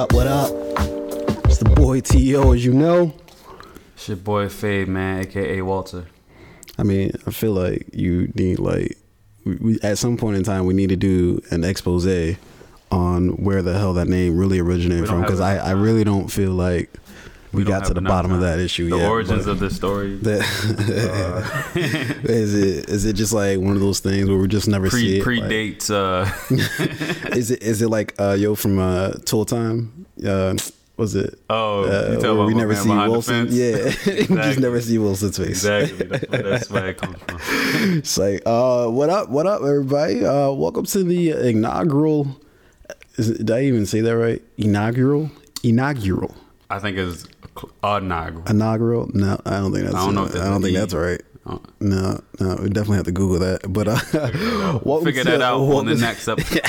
up? What up? It's the boy T.O. as you know. It's your boy Fade, man, aka Walter. I mean, I feel like you need like we, we, at some point in time we need to do an expose on where the hell that name really originated from because I, I really don't feel like we, don't got to the bottom of that issue The yet. origins of this story. the- is it is it just like one of those things where we just never see Pre it? Like, predates uh is it is it like uh yo from uh Tool Time? Uh was it Oh, uh, we never see Wilson? Yeah, we just never see Wilson's face. Exactly. That's where, that's where it comes from. It's like, uh, what up, what up, everybody? Uh, welcome to the inaugural. Is it, did I even say that right? Inaugural, inaugural, I think it's inaugural. inaugural. No, I don't think that's. I don't know I don't think that's right. Oh. No, no, we definitely have to Google that. But uh, Figure to- that out on the next episode.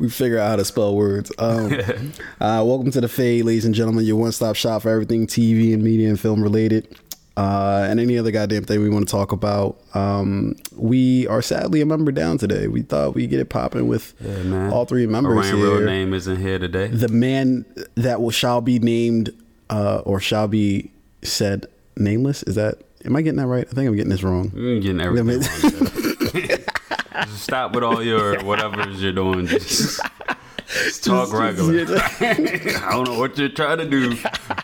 we figure out how to spell words. Um, uh, welcome to the Fade, ladies and gentlemen, your one-stop shop for everything TV and media and film related, uh, and any other goddamn thing we want to talk about. Um, we are sadly a member down today. We thought we'd get it popping with Yeah, all three members Orion here. real name isn't here today. The man that will shall be named uh, or shall be said nameless. Is that? Am I getting that right? I think I'm getting this wrong. You're getting everything wrong. Just stop with all your whatever's you're doing. Just, just talk regular. I don't know what you're trying to do.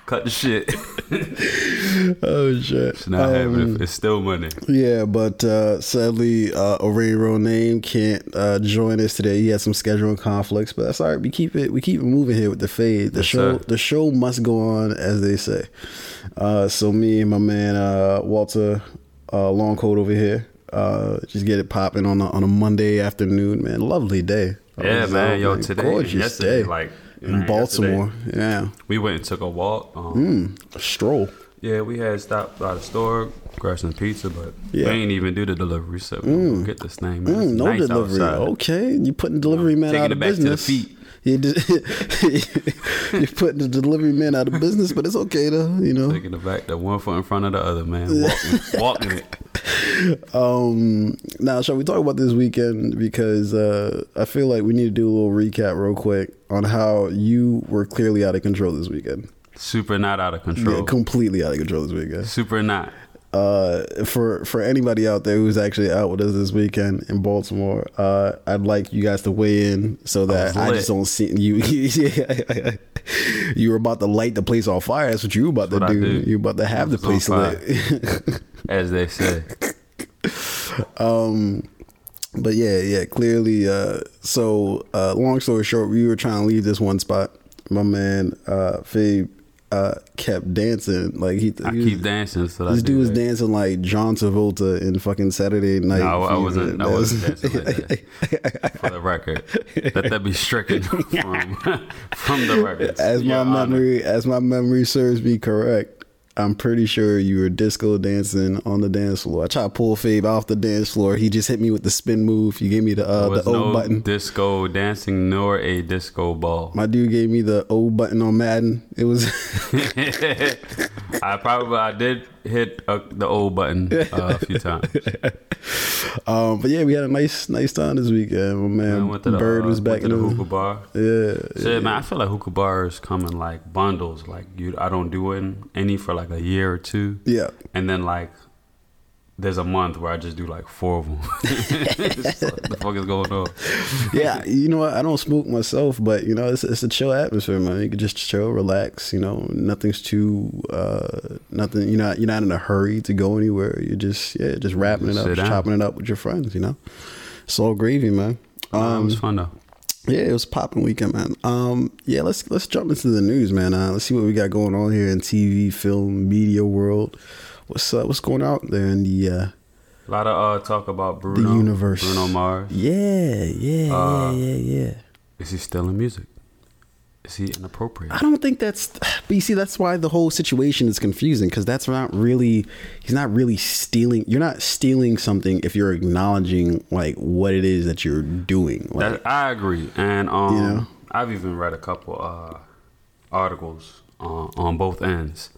Cut the shit. oh shit! It's not happening. It's still money. Yeah, but uh, sadly, uh, O'Reilly Real Name can't uh, join us today. He has some scheduling conflicts, but that's all right. We keep it. We keep it moving here with the fade. The Yes, show. sir. The show must go on, as they say. Uh, so me and my man uh, Walter uh, Longcoat over here, uh, just get it popping on a, on a Monday afternoon. Man, lovely day. I Yeah, man. Yo, today, gorgeous yesterday, day like in man, Baltimore. yesterday, Yeah, we went and took a walk. Um, a stroll. Yeah, we had stopped by the store, grabbed some pizza, but Yeah. we ain't even do the delivery. So mm. get this thing. Man. Mm, no nice delivery. outside. Okay, you putting delivery man taking out it of back to the business. You you're putting the delivery man out of business, but it's okay though. You know. Taking the back, the one foot in front of the other, man. Walking, walking it. Um. Now, shall we talk about this weekend? Because uh, I feel like we need to do a little recap real quick on how you were clearly out of control this weekend. Super not out of control. Yeah, completely out of control this weekend. Super not. Uh, for for anybody out there who's actually out with us this weekend in Baltimore, uh, I'd like you guys to weigh in so that was I, just don't see you. you were about to light the place on fire. That's what you were about to That's I do. do. You were about to have the place lit. As they say. um, but yeah, yeah, clearly. Uh, so uh, long story short, we were trying to leave this one spot. My man, uh, Fabe, uh, kept dancing like he. I he was- keep dancing. So This I dude was that. dancing like John Travolta in fucking Saturday Night. No, I wasn't. I wasn't dancing like. For the record, let that be stricken from from the record. As my Honor. memory, as my memory serves me correct, I'm pretty sure you were disco dancing on the dance floor. I tried to pull Fabe off the dance floor. He just hit me with the spin move. You gave me the uh, the O no button. disco dancing nor a disco ball. My dude gave me the O button on Madden. It was I probably I did hit uh, the old button uh, a few times. um but yeah, we had a nice nice time this weekend. My man, to the, Bird uh, was back in the hookah bar. Yeah. Shit, man, I feel like hookah bars come in like bundles. Like you, I don't do it in any for like a year or two, Yeah. and then like there's a month where I just do like four of them. Like, the fuck is going on? yeah, you know what? I don't smoke myself, but you know, it's it's a chill atmosphere, man. You can just chill, relax. You know, nothing's too uh, nothing. You're not you're not in a hurry to go anywhere. You're just yeah, just wrapping it up, just chopping it up with your friends. You know, it's all gravy, man. Um, it Um, was fun though. yeah, it was popping weekend, man. Um, yeah, let's let's jump into the news, man. Uh, let's see what we got going on here in TV, film, media world. What's uh, what's going out there in the uh, A lot of uh, talk about Bruno, universe. Bruno Mars. yeah, yeah, Uh, yeah, yeah, yeah. Is he still in music? Is he inappropriate? I don't think that's. But you see, that's why the whole situation is confusing because that's not really. He's not really stealing. You're not stealing something if you're acknowledging like what it is that you're doing. Like, That, I agree, and um, You know? I've even read a couple uh, articles uh, on both ends.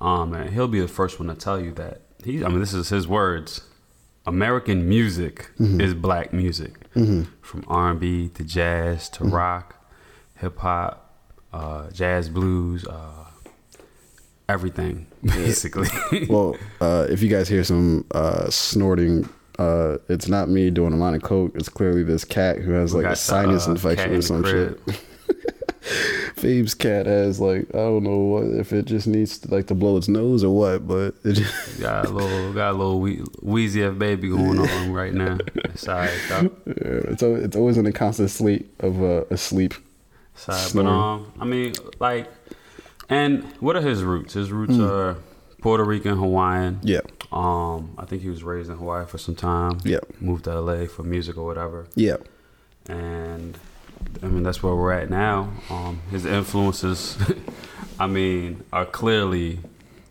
Um, and he'll be the first one to tell you that he. I mean, this is his words. American music Mm-hmm. is black music, from R and B to jazz to rock, hip hop. uh, jazz, blues, uh, everything basically. well, uh, if you guys hear some uh, snorting, uh, it's not me doing a line of coke. It's clearly this cat who has We like a sinus uh, infection or some the shit. Fabe's cat has like I don't know what if it just needs to, like to blow its nose or what, but it just, got a little, got a little wee, wheezy F baby going on right now. Sorry, yeah, it's al- it's always in a constant sleep of uh, sleep. Sorry, but um, I mean, like, and what are his roots? His roots are Puerto Rican, Hawaiian. Yeah, Um, I think he was raised in Hawaii for some time. Yeah. Moved to LA for music or whatever. yeah, And I mean that's where we're at now. Um, his influences, I mean, are clearly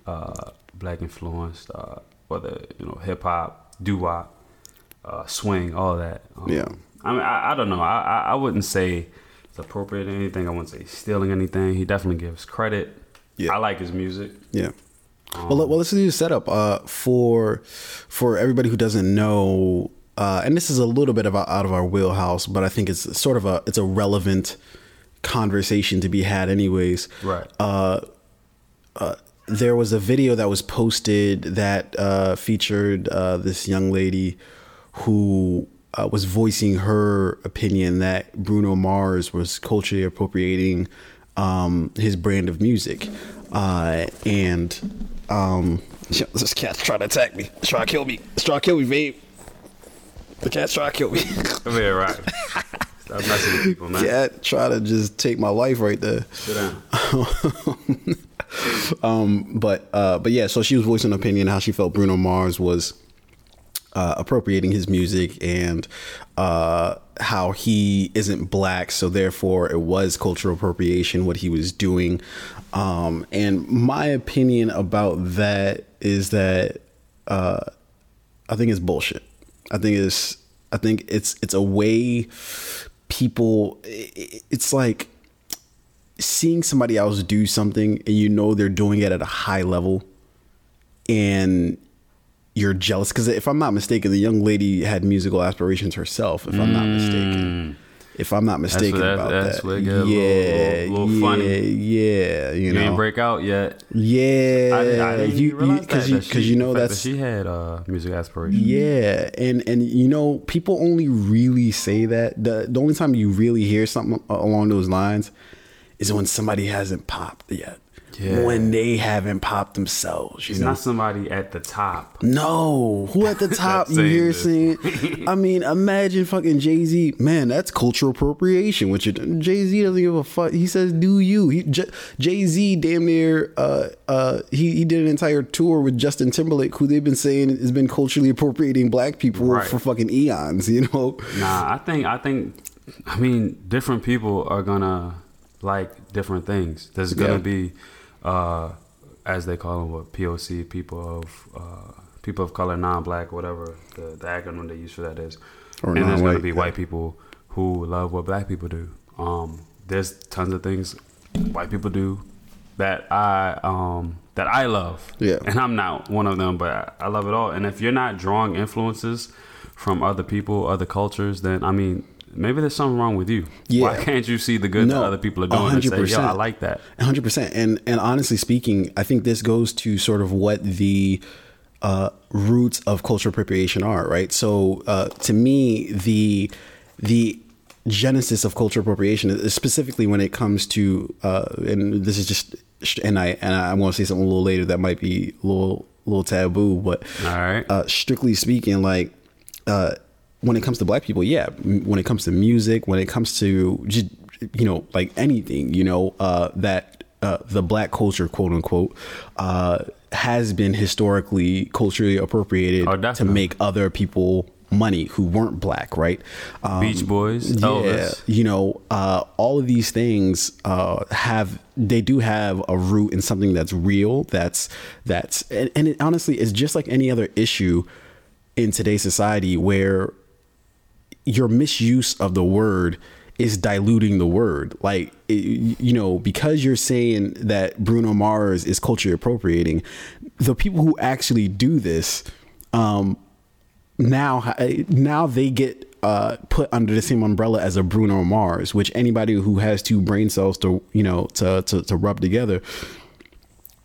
uh, black influenced. Uh, whether you know hip hop, doo wop, uh, swing, all that. Um, Yeah. I mean, I, I don't know. I, I I wouldn't say it's appropriating anything. I wouldn't say stealing anything. He definitely gives credit. Yeah. I like his music. yeah. well, let- well, let's do the setup uh, for for everybody who doesn't know, uh, and this is a little bit of a, out of our wheelhouse, but I think it's sort of a it's a relevant conversation to be had, anyways. Right. Uh, there was a video that was posted that uh, featured uh, this young lady who uh, was voicing her opinion that Bruno Mars was culturally appropriating um, his brand of music. Uh, and um, this cat's trying to attack me. It's trying to kill me. It's trying to kill me, babe. The cat's trying to kill me. Come here, right? Stop messing with people, man. Cat trying to just take my life right there. Sit down. um, but uh, but yeah, so she was voicing an opinion how she felt Bruno Mars was uh, appropriating his music and uh, how he isn't black, so therefore it was cultural appropriation what he was doing. Um, and my opinion about that is that uh, I think it's bullshit. I think it's I think it's it's a way people. It's like seeing somebody else do something and you know they're doing it at a high level and you're jealous because if i'm not mistaken the young lady had musical aspirations herself if i'm not mistaken mm. If i'm not mistaken that- about that's that where it get a little- yeah little- little yeah funny. yeah you You know ain't break out yet. yeah I, I didn't you realize because you that because she- you know that's that she had uh, music aspirations. yeah, and and you know, people only really say that the the only time you really hear something along those lines is when somebody hasn't popped yet. Yeah. When they haven't popped themselves, you It's know. not somebody at the top. no, who at the top you hear saying? I mean, imagine fucking Jay Z. Man, that's cultural appropriation. Which Jay Z doesn't give a fuck. He says, "Do you?" He Jay Z damn near. Uh, uh, he he did an entire tour with Justin Timberlake, who they've been saying has been culturally appropriating black people Right. for fucking eons. You know. Nah, I think I think I mean different people are gonna like different things. There's gonna Yeah. be uh as they call them what POC people of uh people of color, non black, whatever the, the acronym they use for that is. Or and there's gonna non-white, be white people who love what black people do. Um there's tons of things white people do that I um that I love. Yeah. And I'm not one of them, but I, I love it all. And if you're not drawing influences from other people, other cultures, then I mean, maybe there's something wrong with you. Yeah. Why can't you see the good No, that other people are doing and say, yo, I like that. hundred percent. And and honestly speaking, I think this goes to sort of what the uh, roots of cultural appropriation are, right? So uh, to me, the the genesis of cultural appropriation specifically when it comes to, uh, and this is just, and I and I'm going to say something a little later that might be a little little taboo, but All right. uh, strictly speaking, like uh, when it comes to black people, yeah, when it comes to music, when it comes to just you know like anything, you know uh, that uh, the black culture, quote unquote, uh, has been historically culturally appropriated Oh, to make other people money who weren't black, right? Um, Beach Boys, yeah, Elvis. you know, uh, all of these things uh, have they do have a root in something that's real. That's that's and, and it honestly is just like any other issue in today's society where your misuse of the word is diluting the word. Like, you know, because you're saying that Bruno Mars is culture appropriating, the people who actually do this, um, now now they get uh, put under the same umbrella as a Bruno Mars, which anybody who has two brain cells to you know to to, to rub together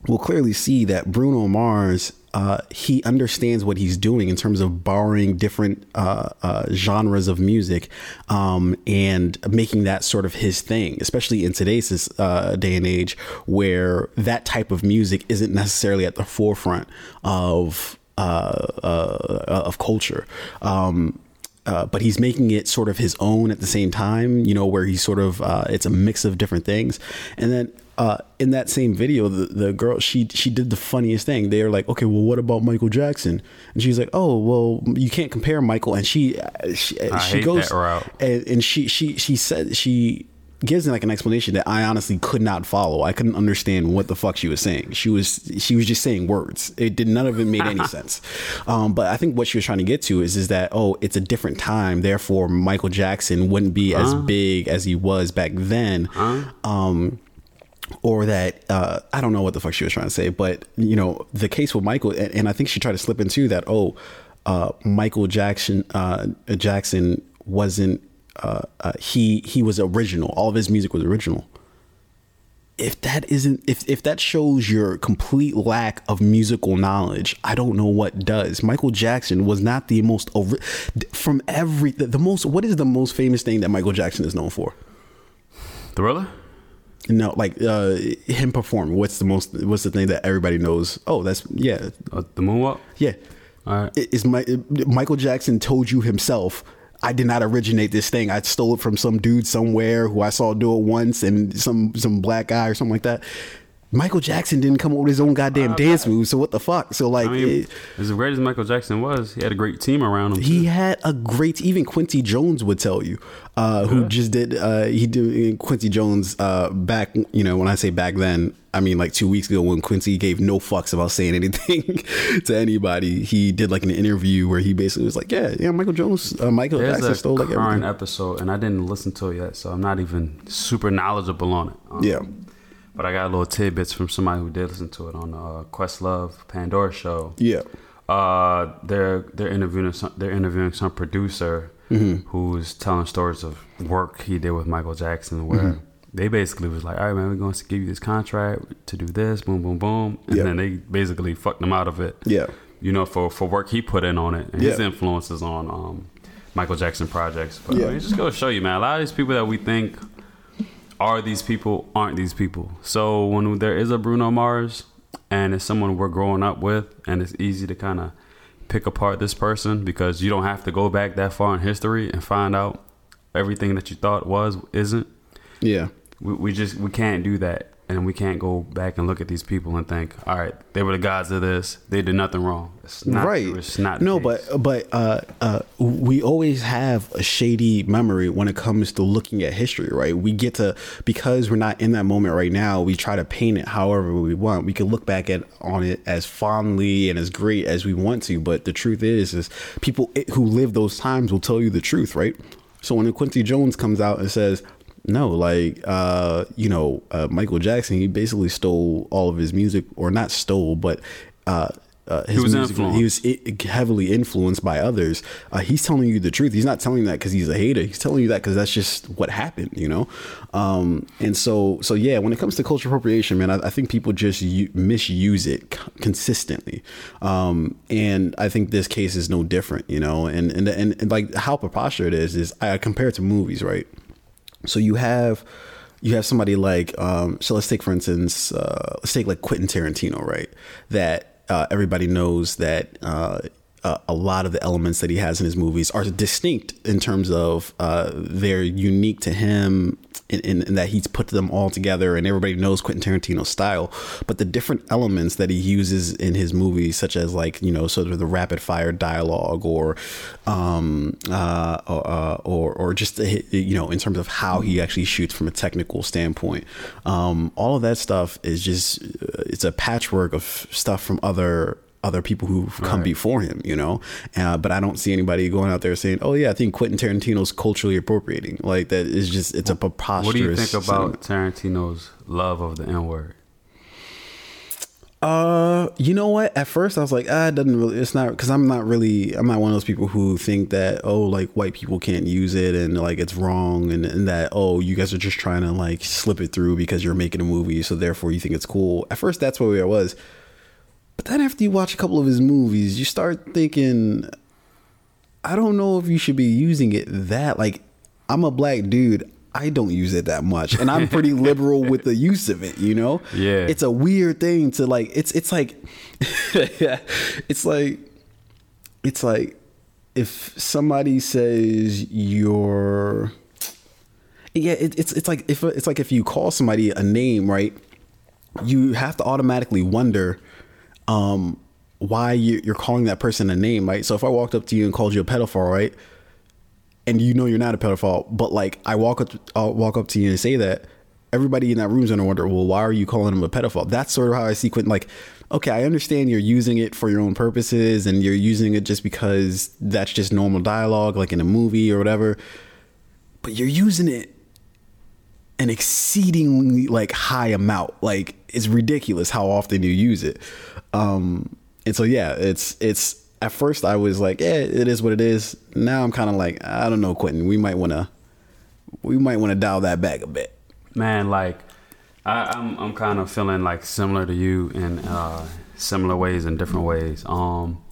will clearly see that Bruno Mars uh, he understands what he's doing in terms of borrowing different uh, uh, genres of music um, and making that sort of his thing, especially in today's uh, day and age where that type of music isn't necessarily at the forefront of uh, uh, of culture. Um, uh, but he's making it sort of his own at the same time, you know, where he's sort of uh, it's a mix of different things. And then uh, in that same video, the, the girl she she did the funniest thing. They are like, okay, well, what about Michael Jackson? And she's like, oh, well, you can't compare Michael. And she she, she goes and, and she she she said she gives me like an explanation that I honestly could not follow. I couldn't understand what the fuck she was saying. She was she was just saying words. It did none of it made any sense. Um, but I think what she was trying to get to is is that oh, it's a different time. Therefore, Michael Jackson wouldn't be as big as he was back then. Um, or that uh, I don't know what the fuck she was trying to say, but you know the case with Michael, and, and I think she tried to slip into that. Oh, uh, Michael Jackson uh, Jackson wasn't uh, uh, he he was original. All of his music was original. If that isn't if if that shows your complete lack of musical knowledge, I don't know what does. Michael Jackson was not the most over from every the, the most. What is the most famous thing that Michael Jackson is known for? Thriller. No, like uh, him perform. What's the most? What's the thing that everybody knows? Oh, that's yeah. Uh, the moonwalk. Yeah. All right. Is my Michael Jackson told you himself I did not originate this thing. I stole it from some dude somewhere who I saw do it once and some some black guy or something like that. Michael Jackson didn't come up with his own goddamn uh, dance moves, so what the fuck? So like, I mean, it, as great as Michael Jackson was, he had a great team around him. He too. had a great. Even Quincy Jones would tell you, uh, who just did. Uh, he did Quincy Jones uh, back. You know, when I say back then, I mean like two weeks ago when Quincy gave no fucks about saying anything to anybody. He did like an interview where he basically was like, "Yeah, yeah, Michael Jones, uh, Michael There's Jackson stole like everything." episode, and I didn't listen to it yet, so I'm not even super knowledgeable on it. Um, yeah. But I got little tidbits from somebody who did listen to it on the uh, Questlove Pandora show. Yeah. Uh, they're they're interviewing some, they're interviewing some producer mm-hmm. who's telling stories of work he did with Michael Jackson, where mm-hmm. they basically was like, "All right, man, we're going to give you this contract to do this, boom, boom, boom," and yep. then they basically fucked him out of it. Yeah. You know, for for work he put in on it and his influences on um, Michael Jackson projects. But yeah. I mean, just go show you, man. A lot of these people that we think are these people aren't these people. So when there is a Bruno Mars and it's someone we're growing up with and it's easy to kind of pick apart this person because you don't have to go back that far in history and find out everything that you thought was isn't. Yeah. We, we just we can't do that and we can't go back and look at these people and think, all right, they were the gods of this. They did nothing wrong. It's not, right. It's not. No, but but uh, uh, we always have a shady memory when it comes to looking at history, right? We get to because we're not in that moment right now. We try to paint it however we want. We can look back at on it as fondly and as great as we want to, but the truth is, is people who live those times will tell you the truth, right? So when Quincy Jones comes out and says, no, like uh, you know, uh, Michael Jackson, he basically stole all of his music, or not stole, but uh, uh, his he was music, he was heavily influenced by others. Uh, he's telling you the truth. He's not telling you that because he's a hater. He's telling you that because that's just what happened, you know. Um, and so, so yeah, when it comes to cultural appropriation, man, I, I think people just u- misuse it c- consistently. Um, and I think this case is no different, you know. And and and, and like how preposterous it is is I compare it to movies, right? So you have you have somebody like um, so let's take for instance uh, let's take like Quentin Tarantino, right? That uh, everybody knows that uh, uh, a lot of the elements that he has in his movies are distinct in terms of uh, they're unique to him in, in, in, that he's put them all together and everybody knows Quentin Tarantino's style. But the different elements that he uses in his movies, such as like, you know, sort of the rapid fire dialogue or, um, uh, uh or, or just, you know, in terms of how he actually shoots from a technical standpoint, um, all of that stuff is just, uh, it's a patchwork of stuff from other other people who've come right. before him, you know. Uh, but I don't see anybody going out there saying, "Oh yeah, I think Quentin Tarantino's culturally appropriating." Like that is just it's a preposterous. What do you think about sentiment. Tarantino's love of the N word? Uh, you know what? At first, I was like, ah, it doesn't really. It's not because I'm not really. I'm not one of those people who think that oh, like white people can't use it and like it's wrong and, and that oh, you guys are just trying to like slip it through because you're making a movie, so therefore you think it's cool. At first, that's where I was. But then after you watch a couple of his movies, you start thinking, I don't know if you should be using it that like I'm a black dude. I don't use it that much, and I'm pretty liberal with the use of it. You know, Yeah. It's a weird thing to like. It's it's like, it's like, it's like if somebody says you're, yeah. It, it's it's like if it's like if you call somebody a name, right? You have to automatically wonder um, why you, you're calling that person a name, right? So if I walked up to you and called you a pedophile, right? and you know you're not a pedophile, but like I walk up, I'll walk up to you and say that. Everybody in that room's gonna wonder, well, why are you calling him a pedophile? That's sort of how I see Quentin. Like, okay, I understand you're using it for your own purposes, and you're using it just because that's just normal dialogue, like in a movie or whatever. But you're using it an exceedingly like high amount. Like, it's ridiculous how often you use it. Um, and so yeah, it's it's at first I was like, yeah, it is what it is. Now I'm kind of like, I don't know, Quentin. We might want to, we might want to dial that back a bit. Man, like I, I'm I'm kind of feeling like similar to you in uh, similar ways in different ways. Um,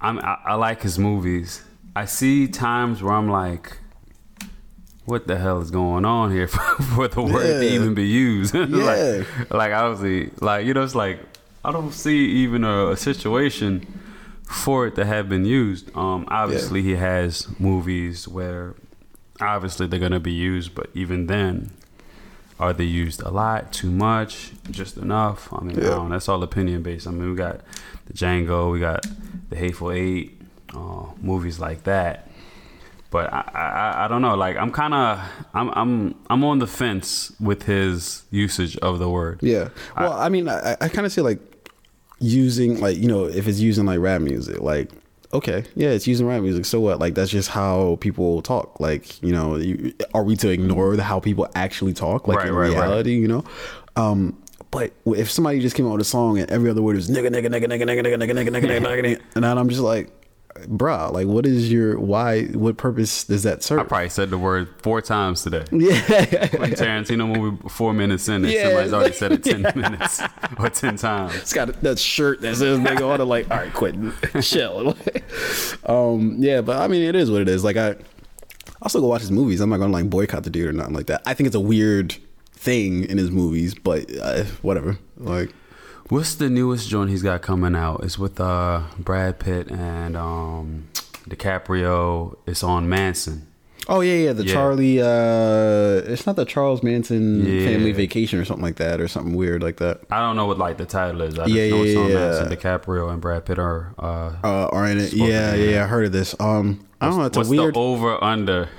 I'm I, I like his movies. I see times where I'm like, what the hell is going on here for, for the word to even be used? Yeah. like, like obviously, like you know, it's like I don't see even a, a situation for it to have been used. Um, obviously, he has movies where obviously they're gonna be used, but even then, are they used a lot, too much, just enough? I mean, I Yeah. don't that's all opinion based. I mean, we got the Django, we got the Hateful Eight, uh, movies like that. But I, I, I don't know. Like I'm kind of, I'm, I'm, I'm on the fence with his usage of the word. Yeah. Well, I, mean, I, I kind of see like using like you know if it's using like rap music, like okay, yeah, it's using rap music. So what? Like that's just how people talk. Like you know, you, are we to ignore the, how people actually talk? Like Right, in right, right. reality, you know. Um, but if somebody just came out with a song and every other word was nigga, nigga, nigga, nigga, nigga, nigga, nigga, nigga, nigga, nigga, nigga, and I'm just like, bruh, like what is your why? What purpose does that serve? I probably said the word four times today. yeah. Like Tarantino movie, four minutes in, and Yeah. somebody's already said it ten minutes or ten times. It's got that shirt that says nigga on it. Like, all right, Quentin, chill. um, yeah, but I mean, it is what it is. Like, I I'll go watch his movies. I'm not gonna like boycott the dude or nothing like that. I think it's a weird thing in his movies, but uh, whatever. Like, What's the newest joint he's got coming out? It's with uh, Brad Pitt and um, DiCaprio. It's on Manson. Oh yeah, yeah, the Yeah. Charlie. uh It's not the Charles Manson Yeah. Family Vacation or something like that, or something weird like that. I don't know what like the title is. I just Yeah, know it's yeah, on yeah. Manson. DiCaprio and Brad Pitt are. Uh, Uh, are in it? Yeah, yeah. I heard of this. Um, I don't know. It's what's a weird. the over under?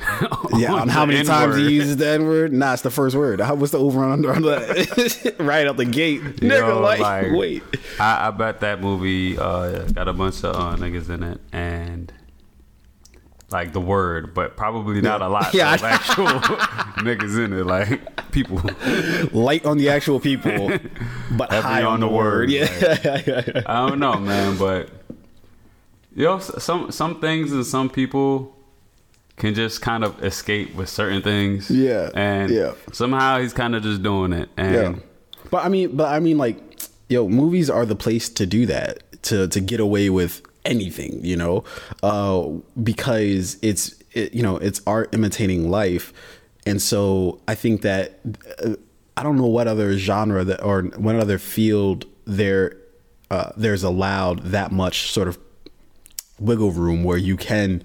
Yeah, on how many times he N-word? uses the N word? Nah, it's the first word. How, what's the over under on that? right out the gate. You Nigga, know, like, like, wait. I, I bet that movie uh, got a bunch of uh, niggas in it and like the word, but probably not a lot Yeah, of actual niggas in it, like people. Light on the actual people, but Heavy high on, the word. Yeah. I don't know, man, but you know, some some things and some people can just kind of escape with certain things. Yeah, and yeah. somehow he's kind of just doing it. And yeah. But I mean, but I mean, like, yo, movies are the place to do that to to get away with anything, you know, uh, because it's it, you know it's art imitating life, and so I think that uh, I don't know what other genre that or what other field there uh, there's allowed that much sort of wiggle room where you can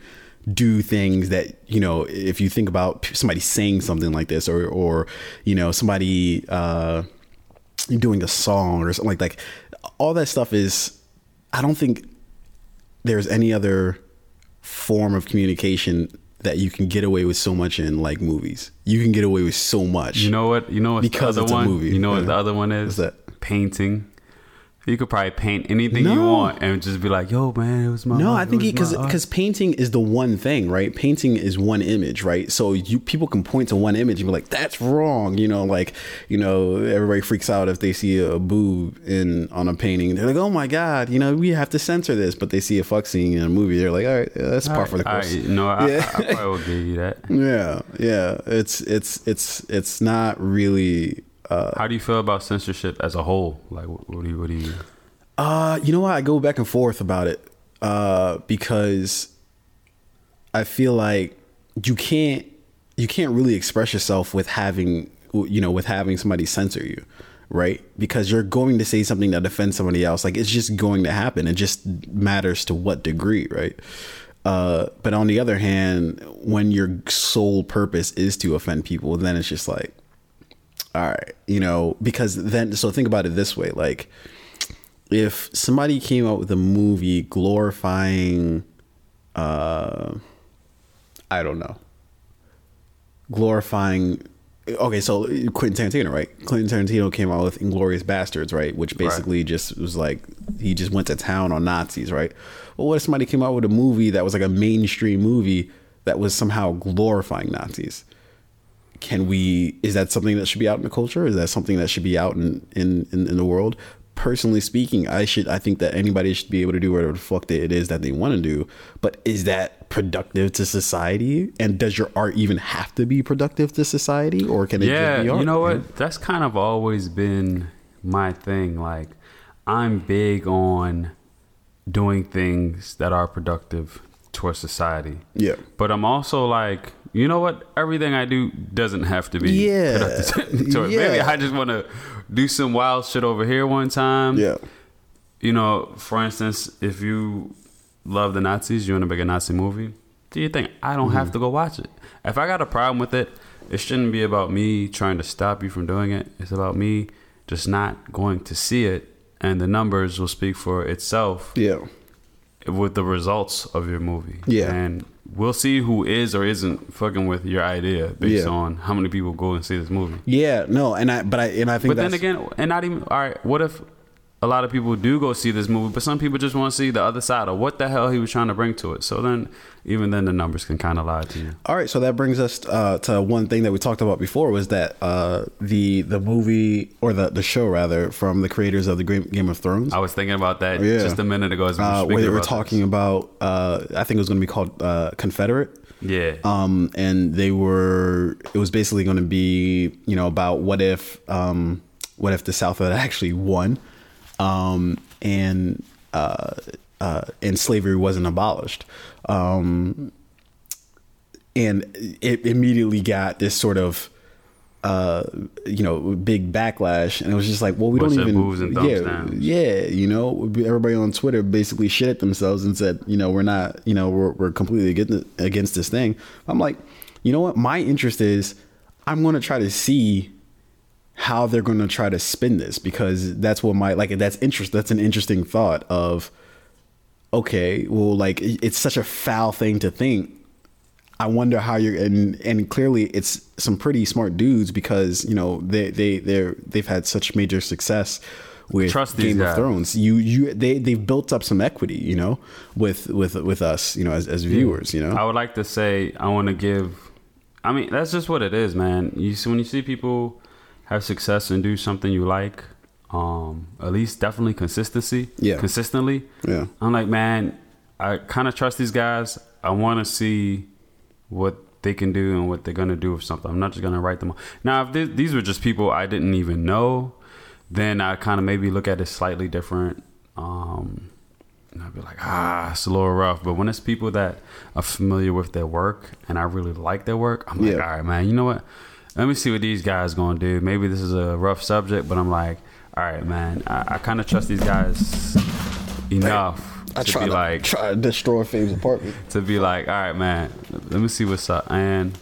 do things that you know if you think about somebody saying something like this or or you know somebody uh doing a song or something like like all that stuff is i don't think there's any other form of communication that you can get away with so much in like movies you can get away with so much You know what? You know what Because the it's a one? movie. You know what the other one is? What's that? Painting. You could probably paint anything you want and just be like, "Yo, man, it was my." No, art, I think because because painting is the one thing, right? Painting is one image, right? So you people can point to one image and be like, "That's wrong," you know, like you know, everybody freaks out if they see a boob in on a painting. They're like, "Oh my god," you know, we have to censor this. But they see a fuck scene in a movie, they're like, "All right, yeah, that's par for the course." no, I, Yeah. I, I probably will give you that. yeah, yeah, it's it's it's it's not really. Uh, How do you feel about censorship as a whole? Like, what, what do you, what do you? Uh, you know what? I go back and forth about it uh, because I feel like you can't you can't really express yourself with having you know with having somebody censor you, right? Because you're going to say something that offends somebody else. Like it's just going to happen. It just matters to what degree, right? Uh, but on the other hand, when your sole purpose is to offend people, then it's just like, all right, you know, because then so think about it this way, like if somebody came out with a movie glorifying uh I don't know glorifying okay so Quentin Tarantino right? Quentin Tarantino came out with Inglourious Basterds right? Which basically just was like he just went to town on Nazis right? Well what if somebody came out with a movie that was like a mainstream movie that was somehow glorifying Nazis can we is that something that should be out in the culture? Is that something that should be out in in in, in the world? Personally speaking i should i think that anybody should be able to do whatever the fuck that it is that they want to do. But is that productive to society? And does your art even have to be productive to society or can it Yeah, just be art you know what? That's kind of always been my thing. Like, I'm big on doing things that are productive towards society. yeah. But I'm also like, you know what? Everything I do doesn't have to be Yeah. to it. Maybe I just want to do some wild shit over here one time. yeah You know, for instance, if you love the Nazis, you want to make a Nazi movie, do you think I don't Mm-hmm. have to go watch it. If I got a problem with it, it shouldn't be about me trying to stop you from doing it. It's about me just not going to see it, and the numbers will speak for itself yeah with the results of your movie. Yeah. And we'll see who is or isn't fucking with your idea based Yeah. on how many people go and see this movie. yeah no and i but i and i think But then again, and not even all right. What if a lot of people do go see this movie, but some people just want to see the other side of what the hell he was trying to bring to it? So then, even then, the numbers can kind of lie to you. All right, so that brings us uh, to one thing that we talked about before was that uh, the the movie or the the show rather from the creators of the Game, of Thrones, I was thinking about that Yeah. just a minute ago. As we were, uh, they were talking about, uh, I think it was going to be called uh, Confederate. Yeah. Um, and they were it was basically going to be you know about what if um, what if the South had actually won, um, and uh, uh, and slavery wasn't abolished. Um, and it immediately got this sort of uh you know big backlash and it was just like well we Bunch don't even yeah downs. yeah you know everybody on twitter basically shit at themselves and said you know we're not you know we're, we're completely against, against this thing i'm like you know what my interest is i'm going to try to see how they're going to try to spin this because that's what my like that's interest that's an interesting thought of okay well like it's such a foul thing to think I wonder how you're and and clearly it's some pretty smart dudes because you know they they they're they've had such major success with Trust Game guys. of Thrones. You you they they've built up some equity, you know, with with with us, you know, as as viewers, you know. I would like to say I want to give. I mean, that's just what it is, man. You see, when you see people have success and do something you like, um, at least definitely consistency. Yeah. Consistently. Yeah. I'm like, man, I kind of trust these guys. I want to see what they can do and what they're gonna do with something. I'm not just gonna write them. Now, if these were just people I didn't even know, then I kind of maybe look at it slightly different. Um, and I'd be like, ah, it's a little rough. But when it's people that are familiar with their work and I really like their work, I'm like, Yeah. all right, man, you know what? Let me see what these guys gonna do. Maybe this is a rough subject, but I'm like, all right, man, I, I kind of trust these guys enough I to try be to like, try to destroy Fabe's apartment. to be like, all right, man, let me see what's up. And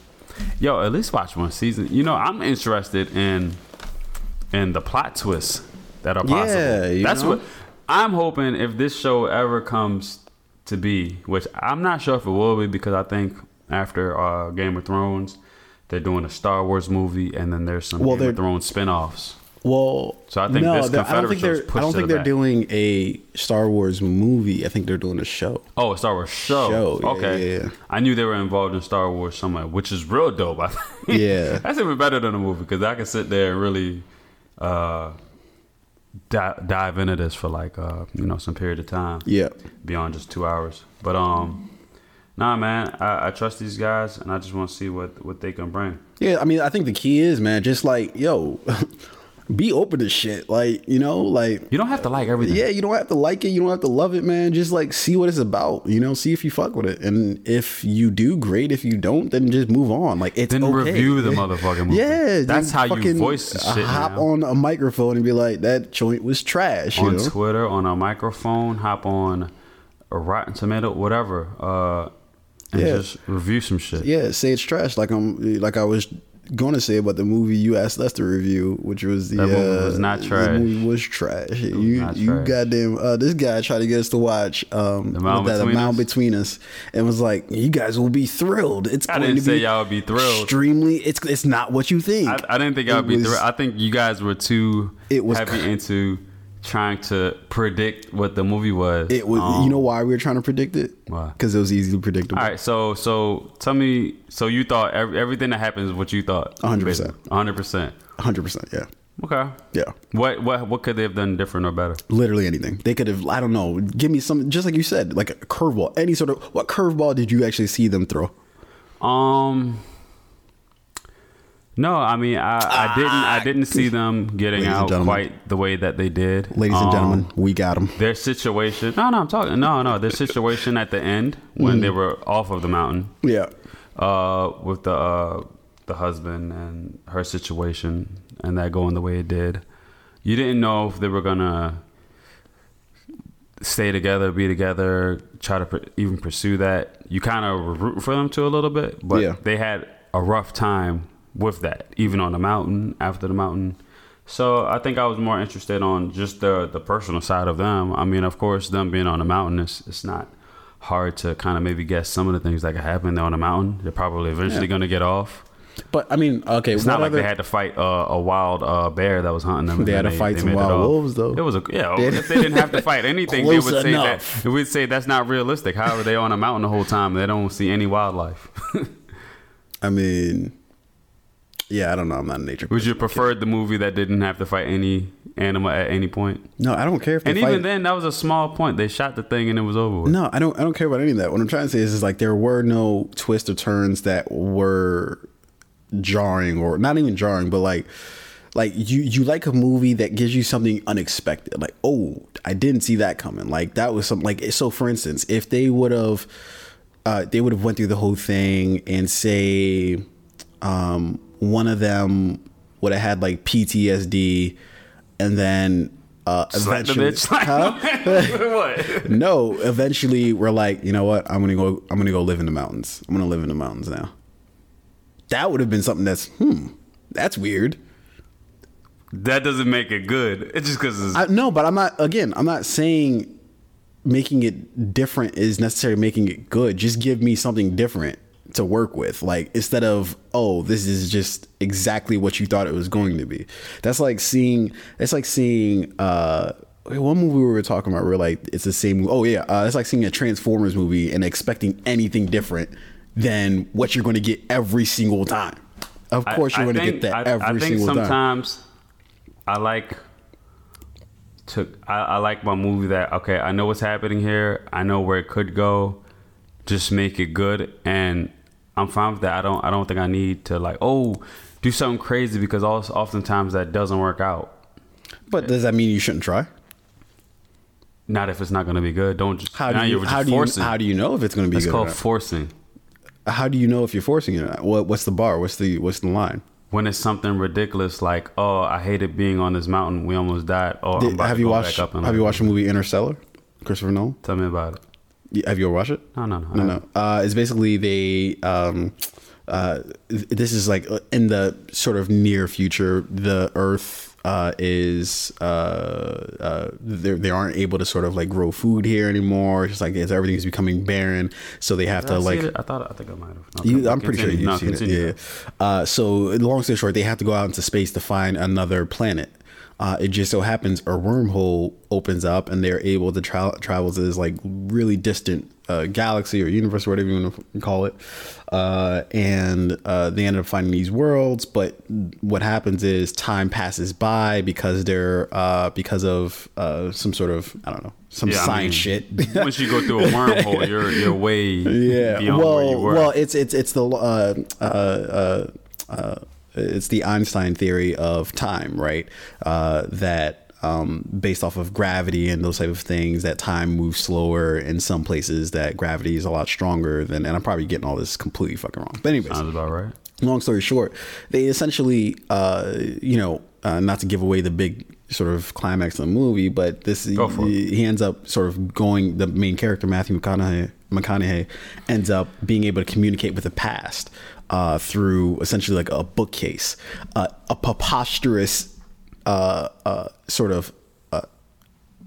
yo, at least watch one season. You know, I'm interested in in the plot twists that are possible. Yeah, you That's know? what I'm hoping if this show ever comes to be, which I'm not sure if it will be because I think after uh, Game of Thrones, they're doing a Star Wars movie and then there's some Well, Game they're- of Thrones spin-offs. Well, So I think no, this I don't Confederate think they're. I don't think the they're back. doing a Star Wars movie. I think they're doing a show. Oh, a Star Wars show. Show, yeah, okay. yeah, yeah. I knew they were involved in Star Wars somewhere, which is real dope. I think. Yeah. That's even better than a movie because I can sit there and really uh, di- dive into this for like uh, you know some period of time Yeah, beyond just two hours. But um, nah, man, I, I trust these guys and I just want to see what what they can bring. yeah. I mean, I think the key is, man, just like yo, be open to shit. Like you know, like You don't have to like everything. yeah, you don't have to like it. You don't have to love it, man. Just like see what it's about. You know, see if you fuck with it, and if you do, great. If you don't, then just move on. Like it's Then okay. review the motherfucking movie. Yeah, That's how you fucking voice the shit Hop now. on a microphone and be like, "That joint was trash." You on know? Twitter, on a microphone, hop on a Rotten Tomato, whatever, uh, and Yeah. just review some shit. Yeah, say it's trash. Like I'm, like I was going to say about the movie you asked us to review, which was the That movie uh, was not The trash. movie was trash. you, not you goddamn. Uh, this guy tried to get us to watch um, The that, Between amount Us? between us, and was like, "You guys will be thrilled. It's I going didn't to say be y'all would be thrilled. Extremely. It's it's not what you think. I, I didn't think I would be thrilled. I think you guys were too It was heavy cr- into trying to predict what the movie was. it was. Um, you know why we were trying to predict it? Why? Because it was easily predictable. All right, so so tell me, so you thought every, everything that happens is what you thought? 100%. hundred percent. Hundred percent. Yeah. Okay. Yeah. What what what could they have done different or better? Literally anything. They could have. I don't know. Give me some. Just like you said, like a curveball. Any sort of. What curveball did you actually see them throw? Um. No, I mean I, I didn't I didn't see them getting Ladies out quite the way that they did. Ladies and Um, gentlemen, we got them. their situation. No, no, I'm talking. No, no, their situation at the end when they were off of the mountain, Yeah. uh, with the uh, the husband and her situation, and that going the way it did. You didn't know if they were gonna stay together, be together, try to pr- even pursue that. You kind of were rooting for them to a little bit, but Yeah. they had a rough time with that, even on the mountain, after the mountain. So I think I was more interested on just the the personal side of them. I mean, of course, them being on the mountain, it's, it's not hard to kind of maybe guess some of the things that could happen there on the mountain. They're probably eventually Yeah. going to get off. But I mean, okay. It's not like other- they had to fight uh, a wild uh, bear that was hunting them. They had to fight some wild wolves, though. It was a yeah. They- if they didn't have to fight anything, they would say enough. that. They would say that's not realistic. How are they on a mountain the whole time? They don't see any wildlife. I mean, yeah, I don't know. I'm not a nature. Would you prefer the movie that didn't have to fight any animal at any point? No, I don't care if they And fight. even then, that was a small point. They shot the thing and it was over. With. No, I don't. I don't care about any of that. What I'm trying to say is, is like there were no twists or turns that were jarring, or not even jarring, but like, like you you like a movie that gives you something unexpected. Like, oh, I didn't see that coming. Like that was something. Like so, for instance, if they would have, uh, they would have went through the whole thing and say, um, one of them would have had like PTSD, and then. Uh, eventually. Huh? what? no eventually we're like you know what i'm gonna go i'm gonna go live in the mountains i'm gonna live in the mountains now that would have been something that's hmm that's weird That doesn't make it good. It's just because it's no but i'm not again i'm not saying making it different is necessarily making it good just give me something different to work with like instead of oh this is just exactly what you thought it was going to be. That's like seeing it's like seeing uh one movie we were talking about we are like it's the same oh yeah uh, it's like seeing a transformers movie and expecting anything different than what you're going to get every single time. Of I- course you're going to get that I- every I think single time. sometimes I like to I, I like my movie that okay I know what's happening here. I know where it could go. Just make it good and I'm fine with that I don't I don't think I need to like oh do something crazy because also oftentimes that doesn't work out but does that mean you shouldn't try not if it's not going to be good don't just how do you how do you forcing how do you know if it's going to be it's called forcing How do you know if you're forcing it? What what's the bar? What's the what's the line? when it's something ridiculous like oh I hated being on this mountain we almost died oh I'm Did- have to you watched back up and Have you watched the movie Interstellar? Christopher Nolan. tell me about it Have you ever watched it? no no no No, no. Uh, it's basically they. Um, uh, this is like uh, in the sort of near future. The Earth uh, is uh, uh, they they aren't able to sort of like grow food here anymore. It's just like it's, everything's becoming barren, so they have Did to see like it? I thought I think I might have. No, You, I'm pretty sure you've No, seen continue. it. Yeah. Uh, so long story short, they have to go out into space to find another planet. Uh, it just so happens a wormhole opens up and they're able to tra- travel to this like really distant uh, galaxy or universe or whatever you want to call it. Uh, and uh, they end up finding these worlds, but what happens is time passes by because they're uh, because of uh, some sort of I don't know some Yeah, I science mean, shit. Once you go through a wormhole, you're you're way yeah beyond where you well were. well it's it's it's the uh, uh, uh, uh, it's the einstein theory of time right uh, that um, based off of gravity and those type of things that time moves slower in some places that gravity is a lot stronger than and i'm probably getting all this completely fucking wrong but anyways Sounds about right. long story short, they essentially, uh, you know, uh, not to give away the big sort of climax of the movie, but this Go for it. he, he ends up sort of going. The main character Matthew McConaughey, McConaughey ends up being able to communicate with the past uh, through essentially like a bookcase, uh, a preposterous uh, uh, sort of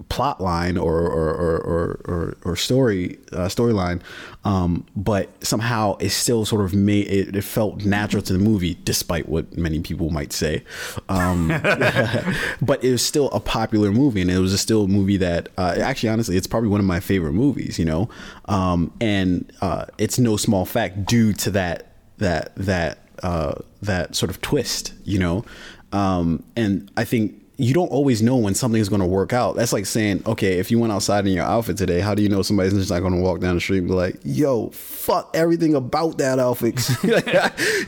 plot line or or or or, or, or story uh, storyline, um, but somehow it still sort of made it, it felt natural to the movie, despite what many people might say. Um, but it was still a popular movie, and it was still a movie that uh, actually, honestly, it's probably one of my favorite movies. You know, um, and uh, it's no small fact due to that that that uh, that sort of twist. You know, um, and I think you don't always know when something's going to work out. That's like saying, okay, if you went outside in your outfit today, how do you know somebody's just not going to walk down the street and be like, yo, fuck everything about that outfit?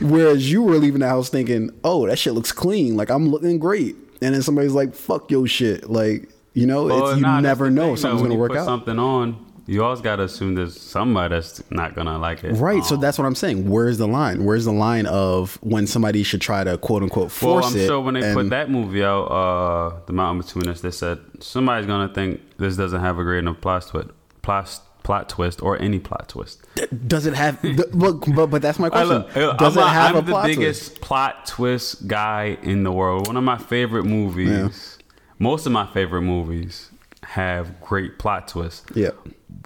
Whereas you were leaving the house thinking, oh, that shit looks clean. Like I'm looking great. And then somebody's like, fuck your shit. Like, you know, Well, it's, you nah, never know thing, something's going to work out. Something on, you always got to assume there's somebody that's not gonna like it. Right. So Um, that's what I'm saying. Where's the line? Where's the line of when somebody should try to quote unquote Well, force I'm it? sure when they put that movie out, uh, The Mountain Between Us, they said somebody's gonna think this doesn't have a great enough plot twist, plot, plot twist, or any plot twist. does it have, look, but, but that's my question. look, I'm, Does it not- have I'm a the biggest twist? plot twist guy in the world. One of my favorite movies, most of my favorite movies have great plot twists. Yeah.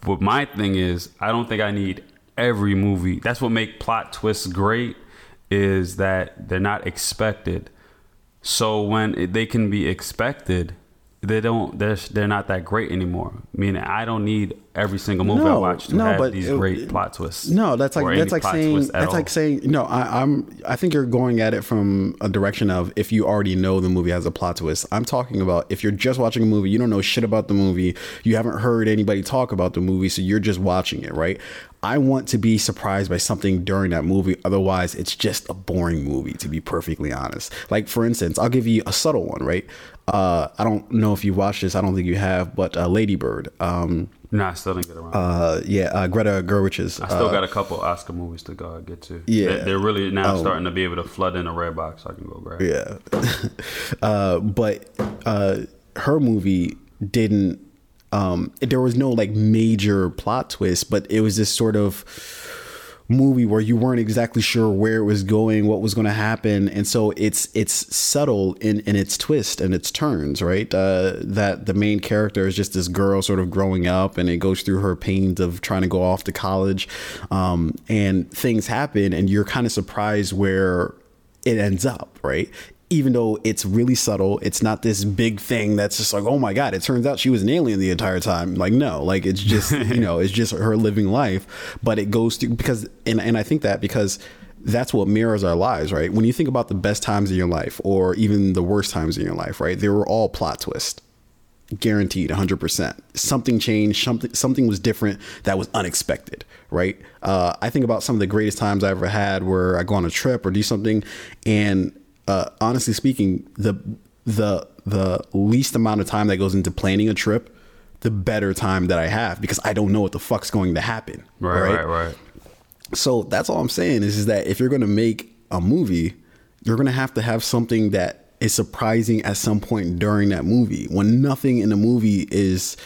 But my thing is, I don't think I need every movie. That's what make plot twists great is that they're not expected. So when it- they can be expected, they don't. They're they're not that great anymore. Meaning, I don't need every single movie I No, watch to no, have but these it- great plot twists. No, that's like that's like saying that's all. like saying no. I, I'm I think you're going at it from a direction of if you already know the movie has a plot twist. I'm talking about if you're just watching a movie, you don't know shit about the movie, you haven't heard anybody talk about the movie, so you're just watching it, right? I want to be surprised by something during that movie. Otherwise, it's just a boring movie, to be perfectly honest. Like for instance, I'll give you a subtle one, right? Uh, I don't know if you watched this. I don't think you have, but uh, Lady Bird. Um, Nah, I still didn't get around. uh, yeah, uh, Greta Gerwig's. I still uh, got a couple Oscar movies to go get to. Yeah. They- they're really now Oh. starting to be able to flood in a red box. So I can go grab. Yeah. uh, but uh, her movie didn't. Um, there was no like major plot twist, but it was this sort of movie where you weren't exactly sure where it was going, what was going to happen, and so it's it's subtle in in its twist and its turns, right? Uh, that the main character is just this girl sort of growing up, and it goes through her pains of trying to go off to college, um, and things happen, and you're kind of surprised where it ends up, right? Even though it's really subtle, it's not this big thing that's just like, oh my God, it turns out she was an alien the entire time. Like, no, like it's just, you know, it's just her living life. But it goes to because, and, and I think that because that's what mirrors our lives, right? When you think about the best times in your life or even the worst times in your life, right? They were all plot twists guaranteed 100% something changed something something was different that was unexpected right uh, i think about some of the greatest times i ever had where i go on a trip or do something and uh, honestly speaking the the the least amount of time that goes into planning a trip the better time that i have because i don't know what the fuck's going to happen Right, right, right. so that's all I'm saying is, is that if you're going to make a movie, you're going to have to have something that is surprising at some point during that movie. When nothing in the movie is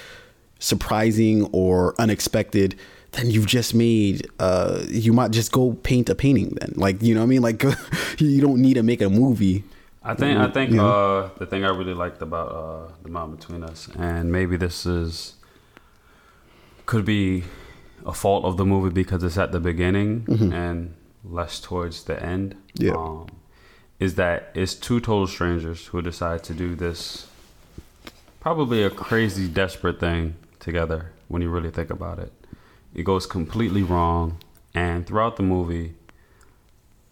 surprising or unexpected, then you've just made uh you might just go paint a painting then. Like, you know what I mean? Like you don't need to make a movie. I think I think uh, the thing I really liked about uh, the mountain between us, and maybe this is could be a fault of the movie because it's at the beginning and less towards the end. Yeah. Um, is that it's two total strangers who decide to do this probably a crazy desperate thing together when you really think about it. It goes completely wrong and throughout the movie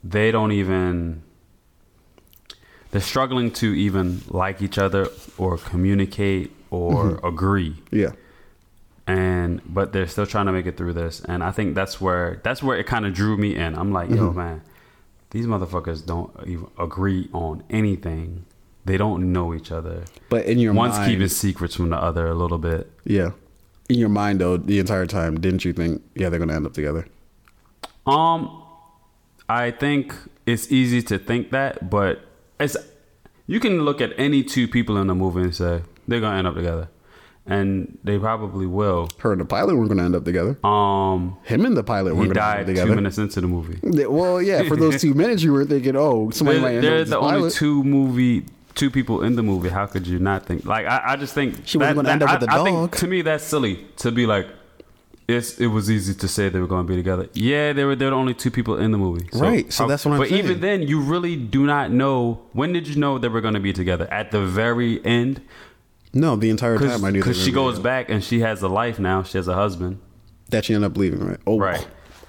they don't even they're struggling to even like each other or communicate or Mm-hmm. agree Yeah. and but they're still trying to make it through this and i think that's where that's where it kind of drew me in i'm like yo Mhm. man these motherfuckers don't even agree on anything they don't know each other But in your mind. one's mind, keeping secrets from the other a little bit yeah, in your mind though, the entire time, didn't you think, yeah, they're gonna end up together? um i think it's easy to think that but it's you can look at any two people in the movie and say they're gonna end up together and they probably will Her and the pilot were gonna end up together. um Him and the pilot were he gonna end up two together. minutes into the movie Well, yeah, for those two minutes, you were thinking, oh, somebody might They're, end up they're with the this only two movie, two people in the movie. How could you not think? Like, I, I just think She wasn't gonna end up with the I, I think to me that's silly to be like. It's it was easy to say they were going to be together. Yeah, they were. They're the only two people in the movie. Right, so that's what I'm saying. But saying. even then, you really do not know. When did you know they were going to be together? At the very end, No, the entire time I knew were she goes back and she has a life now. She has a husband. that she ended up leaving, right? Oh, Right.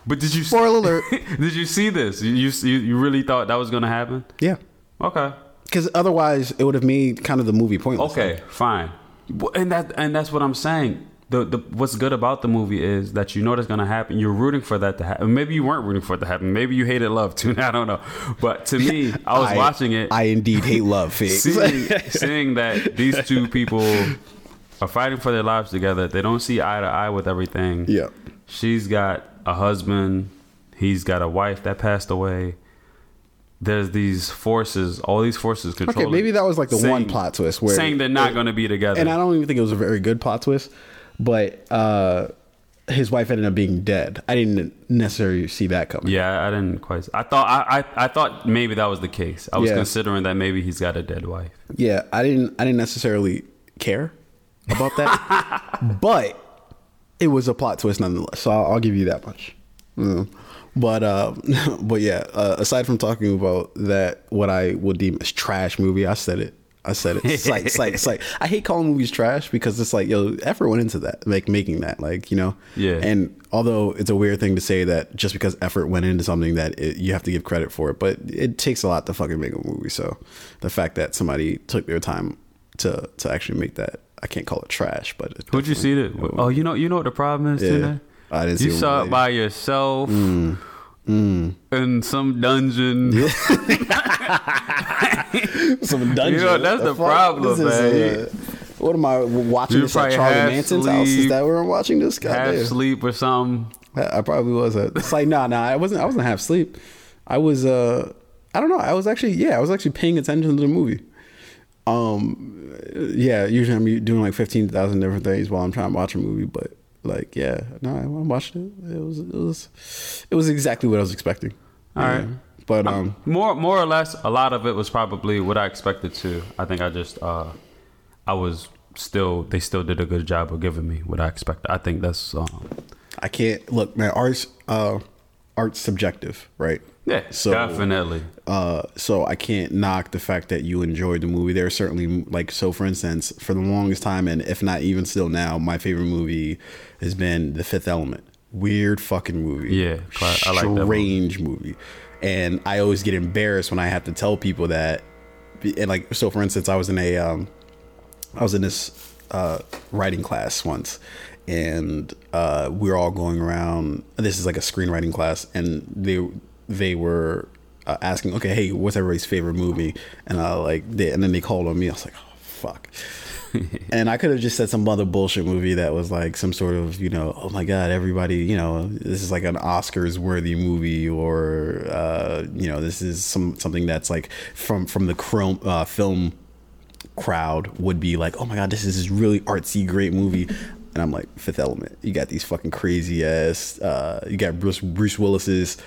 But did you Spoiler alert. did you see this? You you you really thought that was going to happen? Yeah, Okay. Because otherwise it would have made kind of the movie pointless. Okay, fine. And that and that's what I'm saying. The, the what's good about the movie is that you know that's gonna happen. You're rooting for that to happen. Maybe you weren't rooting for it to happen. Maybe you hated love too. I don't know. But to me, I was watching it, I indeed hate love, seeing, seeing that these two people are fighting for their lives together. They don't see eye to eye with everything. yeah, She's got a husband. He's got a wife that passed away. There's these forces, all these forces controlling. maybe that was like the one plot twist where- saying they're not going to be together. and I don't even think it was a very good plot twist, but uh, his wife ended up being dead. I didn't necessarily see that coming. Yeah, I didn't quite. I thought I, I, I thought maybe that was the case. I was Yeah. considering that maybe he's got a dead wife. Yeah, I didn't. I didn't necessarily care about that, but it was a plot twist nonetheless. So I'll, I'll give you that much. Mm. But uh, but yeah. Uh, aside from talking about that, what I would deem as trash movie, I said it. I said it. It's like, it's like, it's like, I hate calling movies trash because it's like, yo, effort went into that, like making that, like, you know? Yeah. And although it's a weird thing to say that just because effort went into something that it, you have to give credit for it, but it takes a lot to fucking make a movie. So the fact that somebody took their time to, to actually make that, I can't call it trash, but Would you see it? definitely- Oh, you know, you know what the problem is, Yeah. I didn't see You it saw it by yourself Mm. in some dungeon. Some dungeon. You know, that's the fuck? problem, man. uh, what am I watching You this at Charlie Manson's house? Is that where I'm watching this? God half damn. sleep or something. I probably was. At, it's like nah, nah. I wasn't. I wasn't half asleep. I was. uh I don't know. I was actually. Yeah, I was actually paying attention to the movie. Um, yeah. Usually I'm doing like fifteen thousand different things while I'm trying to watch a movie, but like, yeah, no, I watched it. It was. It was. It was exactly what I was expecting. All Yeah. right. But um, More, more or less, a lot of it was probably what I expected to. I think I just, uh, I was still. They still did a good job of giving me what I expected. I think that's. Um, I can't look, man. Art's uh, art's subjective, right? yeah, So- definitely. Uh, so I can't knock the fact that you enjoyed the movie. There are certainly like so. For instance, for the longest time, and if not even still now, my favorite movie has been The Fifth Element. Weird fucking movie. Yeah, I like that movie. Strange movie. And I always get embarrassed when I have to tell people that. And like, so for instance, I was in a, um, I was in this uh, writing class once, and uh, we're all going around. This is like a screenwriting class, and they they were uh, asking, okay, hey, what's everybody's favorite movie? And I like, they, and then they called on me. I was like, oh fuck. and I could have just said some other bullshit movie that was like some sort of, you know, oh my god, everybody, you know, this is like an Oscars worthy movie, or uh, you know, this is some something that's like from from the chrome uh, film crowd would be like, oh my god, this is this really artsy, great movie. And I'm like, Fifth Element. You got these fucking crazy ass. Uh, you got Bruce Bruce Willis's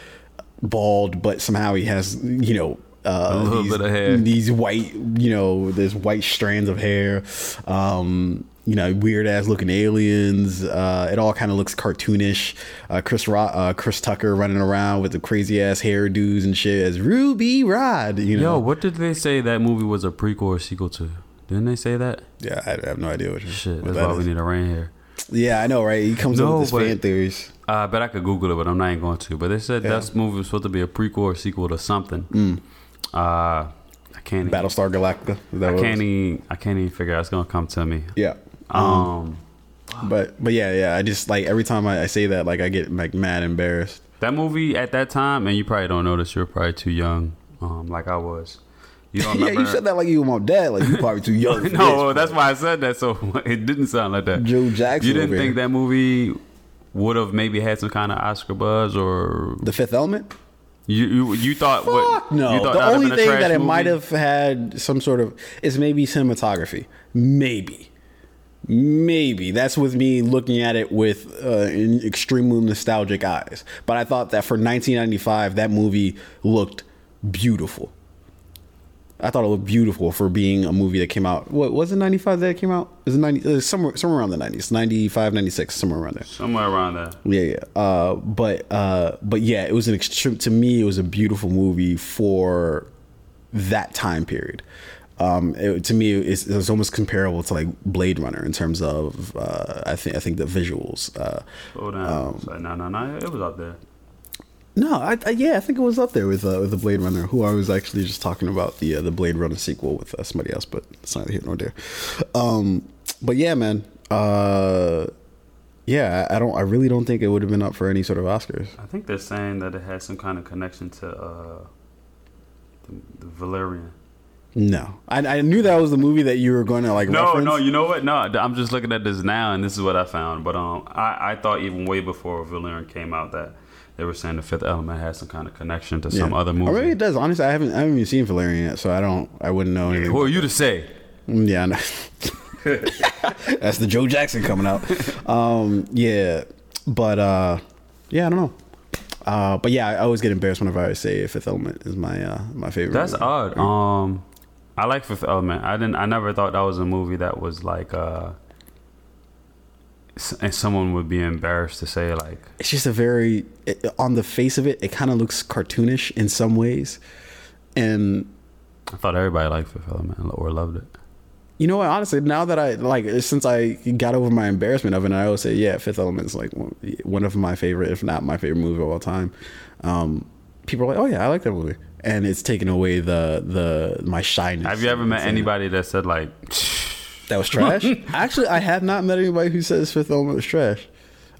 bald, but somehow he has you know uh, A little these, bit of hair. These white, you know, there's white strands of hair. Um, you know, weird ass looking aliens. Uh, it all kind of looks cartoonish. Uh, Chris Ro- uh, Chris Tucker running around with the crazy ass hairdos and shit as Ruby Rhod. You know, Yo, what did they say that movie was a prequel or sequel to? Didn't they say that? yeah, I, I have no idea what, Shit, what that's that why we need a rain here. Yeah, I know, right? He comes No, up with his but- fan theories. Uh, I bet I could Google it, but I'm not even going to. But they said Yeah. that movie was supposed to be a prequel or sequel to something. Uh, I can't. Battlestar Galactica. I can't even. I can't even figure out. It's gonna come to me. Yeah. Um, But but yeah, yeah. I just like every time I, I say that, like I get like mad embarrassed. that movie at that time, and you probably don't notice. You're probably too young, um, like I was. You don't yeah, you said that like you were my dad. Like you probably too young. No, this. that's why I said that. So it didn't sound like that. Joe Jackson. You didn't think that movie would have maybe had some kind of Oscar buzz, or the Fifth Element? you you, you thought what? No, you thought the only thing that it might have had some sort of is maybe cinematography. Maybe, maybe that's with me looking at it with uh, in extremely nostalgic eyes. But I thought that for 1995, that movie looked beautiful. I thought it looked beautiful for being a movie that came out. What was it? 95 that came out? Is it 90? Uh, somewhere somewhere around the 90s, 95, 96, somewhere around there. somewhere around there. Yeah, yeah. Uh, but uh, but yeah, it was an extreme. To me, it was a beautiful movie for that time period. Um, it, to me, it's, it was almost comparable to like Blade Runner in terms of uh, I think I think the visuals. Uh, Slow down. So, no, no, no. It was out there. No, I, I yeah, I think it was up there with uh, with the Blade Runner. Who I was actually just talking about the uh, the Blade Runner sequel with uh, somebody else, but it's neither here nor there. Um, but yeah, man. Uh, yeah, I don't. I really don't think it would have been up for any sort of Oscars. I think they're saying that it has some kind of connection to uh, the, the Valerian. No, I, I knew that was the movie that you were going to like. No, reference. no, you know what? No, I'm just looking at this now, and this is what I found. But um, I, I thought even way before Valerian came out that they were saying the Fifth Element has some kind of connection to some Yeah. other Or movie. maybe it does. Honestly, I haven't. I haven't even seen Valerian yet, so I don't. I wouldn't know anything. Who are you to say? Mm, Yeah, I know. that's the Joe Jackson coming out. Um, yeah, but uh, yeah, I don't know. Uh, but yeah, I always get embarrassed whenever I say Fifth Element is my uh, my favorite. That's movie. odd. Um, I like Fifth Element. I didn't. I never thought that was a movie that was like. uh and someone would be embarrassed to say like It's just a very it, on the face of it, it kind of looks cartoonish in some ways, and I thought everybody liked Fifth Element or loved it. You know what? Honestly, now that I like, since I got over my embarrassment of it, I always say, yeah, Fifth Element is like one- one of my favorite, if not my favorite movie of all time. Um, people are like, oh yeah, I like that movie, and it's taken away the the my shyness. Have you ever met anybody that said like, that was trash? Actually, I have not met anybody who says Fifth Element was trash.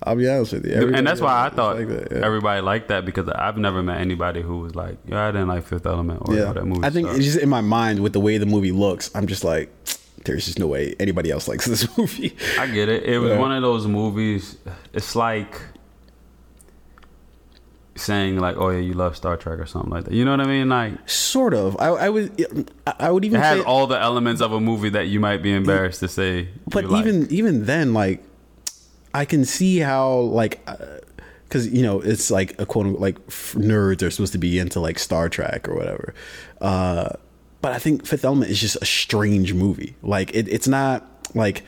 I'll be honest with you, and that's why I thought like that, yeah. everybody liked that because I've never met anybody who was like, yeah, I didn't like Fifth Element or yeah, that movie. I think sucked." it's just in my mind with the way the movie looks. I'm just like, there's just no way anybody else likes this movie. I get it. It was Yeah. one of those movies. It's like saying like, "Oh yeah, you love Star Trek" or something like that. You know what I mean? Like Sort of. I, I would. I- would it even has say, all the elements of a movie that you might be embarrassed to say. but you like. even even then, like, I can see how like. because you know it's like a quote unquote, like f- nerds are supposed to be into like Star Trek or whatever. Uh, but I think Fifth Element is just a strange movie. Like it, it's not like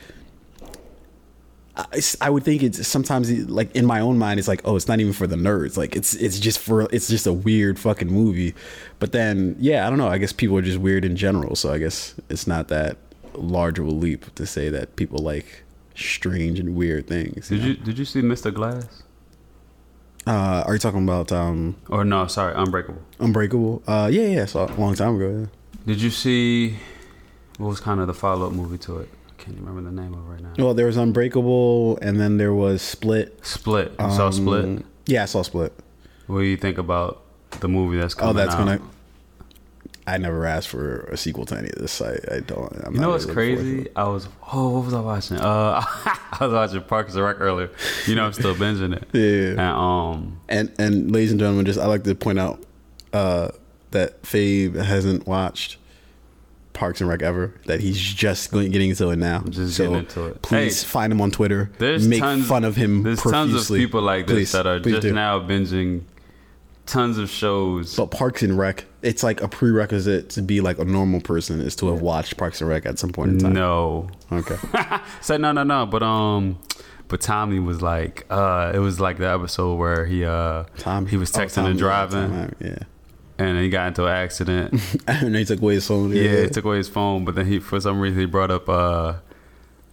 I, I would think it's sometimes like in my own mind it's like oh it's not even for the nerds like it's it's just for it's just a weird fucking movie but then yeah i don't know i guess people are just weird in general so i guess it's not that large of a leap to say that people like strange and weird things did know? you did you see Mr. Glass? uh are you talking about um Or no, sorry, Unbreakable. unbreakable uh yeah yeah so a long time ago yeah. Did you see what was kind of the follow up movie to it? Can't remember the name of it right now. well there was unbreakable and then there was split Split. You saw Um, Split. yeah i saw split What do you think about the movie that's coming? Out? Oh that's out? gonna I never asked for a sequel to any of this. I, I don't. I'm You know what's really looking forward to crazy? I was oh, what was I watching? Uh, I was watching Parks and Rec earlier. You know, I'm still binging it. Yeah. And um, And and ladies and gentlemen, just I like to point out uh, that Fabe hasn't watched Parks and Rec ever. That he's just getting into it now. just so getting into it. Please Hey, find him on Twitter. there's make tons, fun of him. There's tons of profusely. people like this Please, that are just do. now binging tons of shows. But Parks and Rec, it's like a prerequisite to be like a normal person is to have watched Parks and Rec at some point in time. No. Okay. so no, no, no. But um, but Tommy was like, uh, it was like the episode where he uh, Tom, he was oh, texting Tommy, and driving, Tom, yeah. And he got into an accident. and they took away his phone. yeah, he took away his phone, but then he for some reason he brought up uh.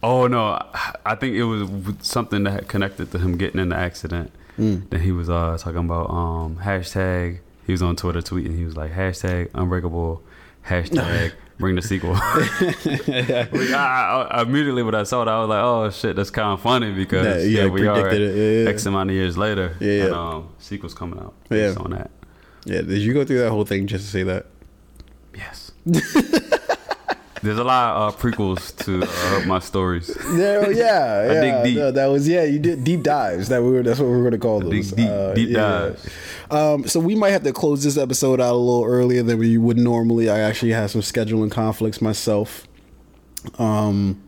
Oh no! I think it was something that connected to him getting in the accident. Mm. Then he was uh, talking about um, hashtag. He was on Twitter tweeting. He was like hashtag Unbreakable, hashtag Bring the sequel. Like, I, I- immediately when I saw it, I was like, "Oh shit, that's kind of funny because Yeah, yeah, yeah, we are it. Yeah, yeah. X amount of years later, Yeah, yeah. and um, sequel's coming out Yeah. based on that. Yeah, did you go through that whole thing just to say that? Yes. There's a lot of uh, prequels to uh, my stories. Yeah, yeah, I dig yeah. deep. no, that was yeah. You did deep dives. That we were. That's what we are going to call Dig those. deep- Uh, deep yeah. dives. Um, so we might have to close this episode out a little earlier than we would normally. I actually have some scheduling conflicts myself. Um,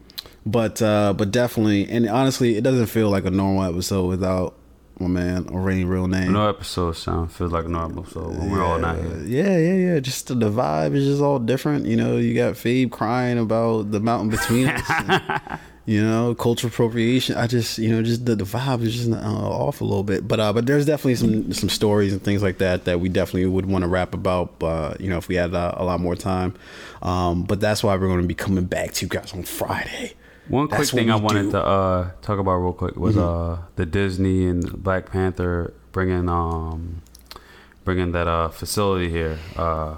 but uh, but definitely, and honestly, it doesn't feel like a normal episode without my man Orain real name. No episode sound feels like normal, so when we're all not here. Yeah, yeah, yeah. Just the, the vibe is just all different. You know, you got Fabe crying about the mountain between us. and, you know, cultural appropriation. I just, you know, just the, the vibe is just uh, off a little bit. But uh, but there's definitely some some stories and things like that that we definitely would want to rap about. Uh, you know, if we had uh, a lot more time. Um, but that's why we're going to be coming back to you guys on Friday. One quick thing I wanted do. Mm-hmm. to uh, talk about real quick was uh, the Disney and Black Panther bringing um, bringing that uh, facility here. Uh,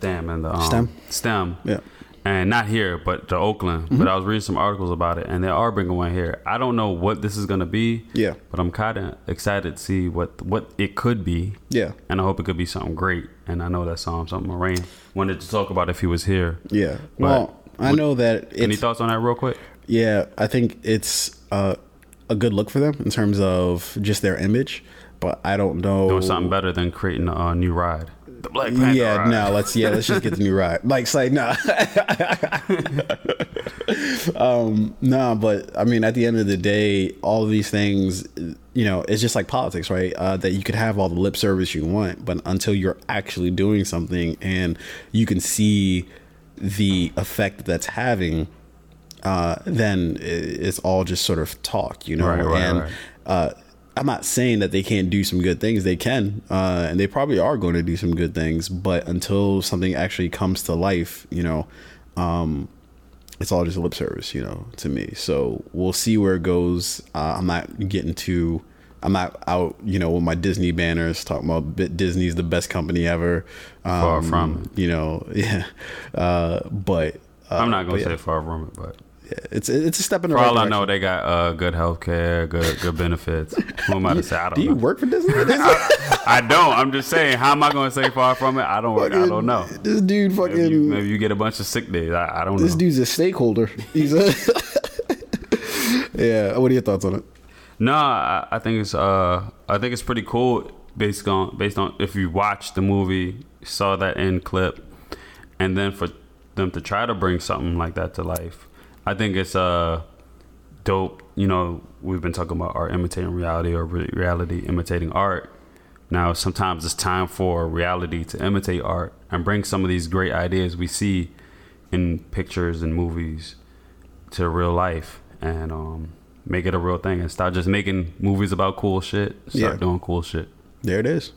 damn, and the um, STEM? STEM, Yeah. Mm-hmm. and not here, but to Oakland. But I was reading some articles about it, and they are bringing one here. I don't know what this is gonna be. Yeah. but I'm kind of excited to see what what it could be. Yeah. And I hope it could be something great. And I know that's um, something Moraine wanted to talk about if he was here. Yeah. Well, I know that Any thoughts on that, real quick? Yeah, I think it's uh, a good look for them in terms of just their image, but I don't know. Doing something better than creating a new ride. The Black Panther Yeah, ride. no, let's yeah, let's just get the new ride. Like, say no, um, no, but I mean, at the end of the day, all of these things, you know, it's just like politics, right? Uh, that you could have all the lip service you want, but until you're actually doing something and you can see the effect that's having, uh, then it's all just sort of talk, you know. Right, right, and right. uh, I'm not saying that they can't do some good things. They can, uh, and they probably are going to do some good things. But until something actually comes to life, you know, um, it's all just lip service, you know, to me. So we'll see where it goes. Uh, I'm not getting too. I'm not out, you know, with my Disney banners talking about Disney's the best company ever. Um, Far from You know, yeah. Uh, but uh, I'm not gonna say yeah, far from it, but yeah, it's it's a step in the for right all I know, they got uh, good health care, good good benefits. Who am I to say? I don't Do you know. work for Disney? I don't. I'm just saying. How am I gonna say far from it? I don't. work. I don't know. This dude fucking. Maybe you, maybe you get a bunch of sick days. I, I don't know. This know. dude's a stakeholder. He's a. yeah. What are your thoughts on it? No, I, I think it's uh, I think it's pretty cool based on based on if you watched the movie, saw that end clip, and then for them to try to bring something like that to life, I think it's uh dope. You know, we've been talking about art imitating reality or re- reality imitating art. Now, sometimes it's time for reality to imitate art and bring some of these great ideas we see in pictures and movies to real life and um, make it a real thing and start just making movies about cool shit. Start Yeah. doing cool shit. There it is.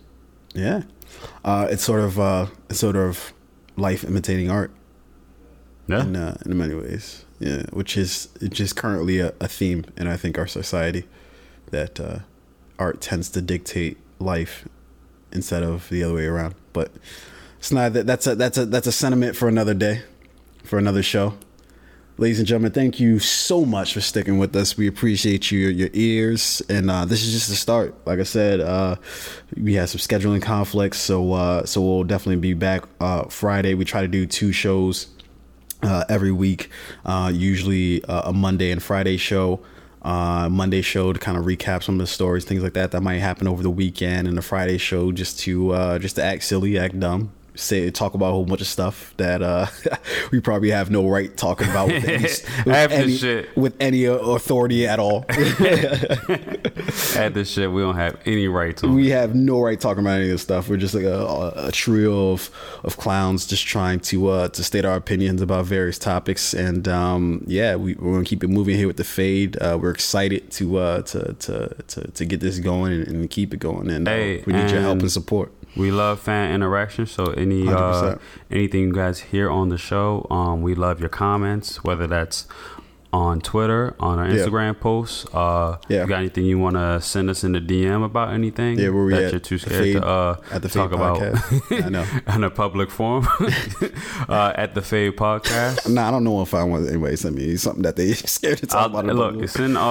Yeah. Uh, it's sort of uh, it's sort of life imitating art Yeah. in uh, in many ways. Yeah, which is just currently a, a theme in I think our society that uh, art tends to dictate life instead of the other way around. But it's not that that's a that's a that's a sentiment for another day, for another show. Ladies and gentlemen, thank you so much for sticking with us. We appreciate you, your ears, and uh, this is just the start. Like I said, uh, we had some scheduling conflicts, so uh, so we'll definitely be back uh, Friday. We try to do two shows uh, every week, uh, usually a Monday and Friday show. Monday show to kind of recap some of the stories, things like that that might happen over the weekend, and the Friday show just to just to act silly, act dumb, say talk about a whole bunch of stuff that uh, we probably have no right talking about with any, with any, with any authority at all. At this shit, we don't have any right to. we have no right talking about any of this stuff. We're just like a, a, a trio of, of clowns just trying to uh, to state our opinions about various topics. And um, yeah, we, we're gonna keep it moving here with the fade. Uh, we're excited to uh, to, to to to get this going and, and keep it going. And uh, Hey, we need your help and- and support. We love fan interaction. So any uh, anything you guys hear on the show, um, we love your comments. Whether that's on Twitter, on our Yeah. Instagram posts. Uh, Yeah. You got anything you want to send us in the DM about anything? Yeah, where we that at? you're too scared Fade- to uh, at the talk Fade about Podcast. I know. on a public forum uh, at the Fade Podcast. Nah, I don't know if I want anybody send me something that they scared to talk I'll, about. in look, public. send uh,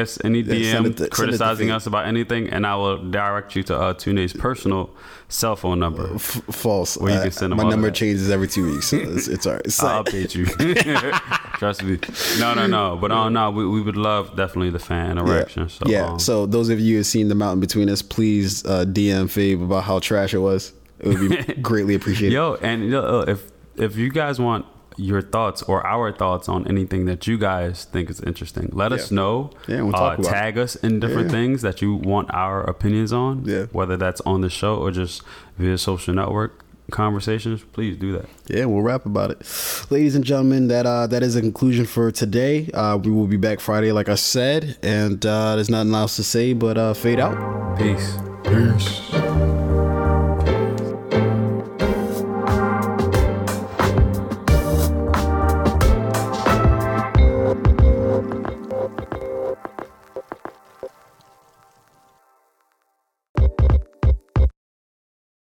us any DM send to criticizing us about anything, and I will direct you to uh, Tunde's personal cell phone number. F- false. Well, you can send them my number that. changes every two weeks. So it's, it's all right. It's I'll like- update you. Trust me. No, no, no. But uh, no, we, we would love definitely the fan interaction. So, yeah. um, so those of you who have seen the mountain between us, please uh, DM Fabe about how trash it was. It would be greatly appreciated. yo, and uh, if if you guys want your thoughts or our thoughts on anything that you guys think is interesting, let us know. Yeah, we'll uh, talk about it. tag us in different Yeah. things that you want our opinions on. Yeah. Whether that's on the show or just via social network conversations, please do that. Yeah, we'll rap about it, ladies and gentlemen. That uh, that is a conclusion for today. Uh, we will be back Friday, like I said, and uh, there's nothing else to say but uh, fade out. Peace. Peace.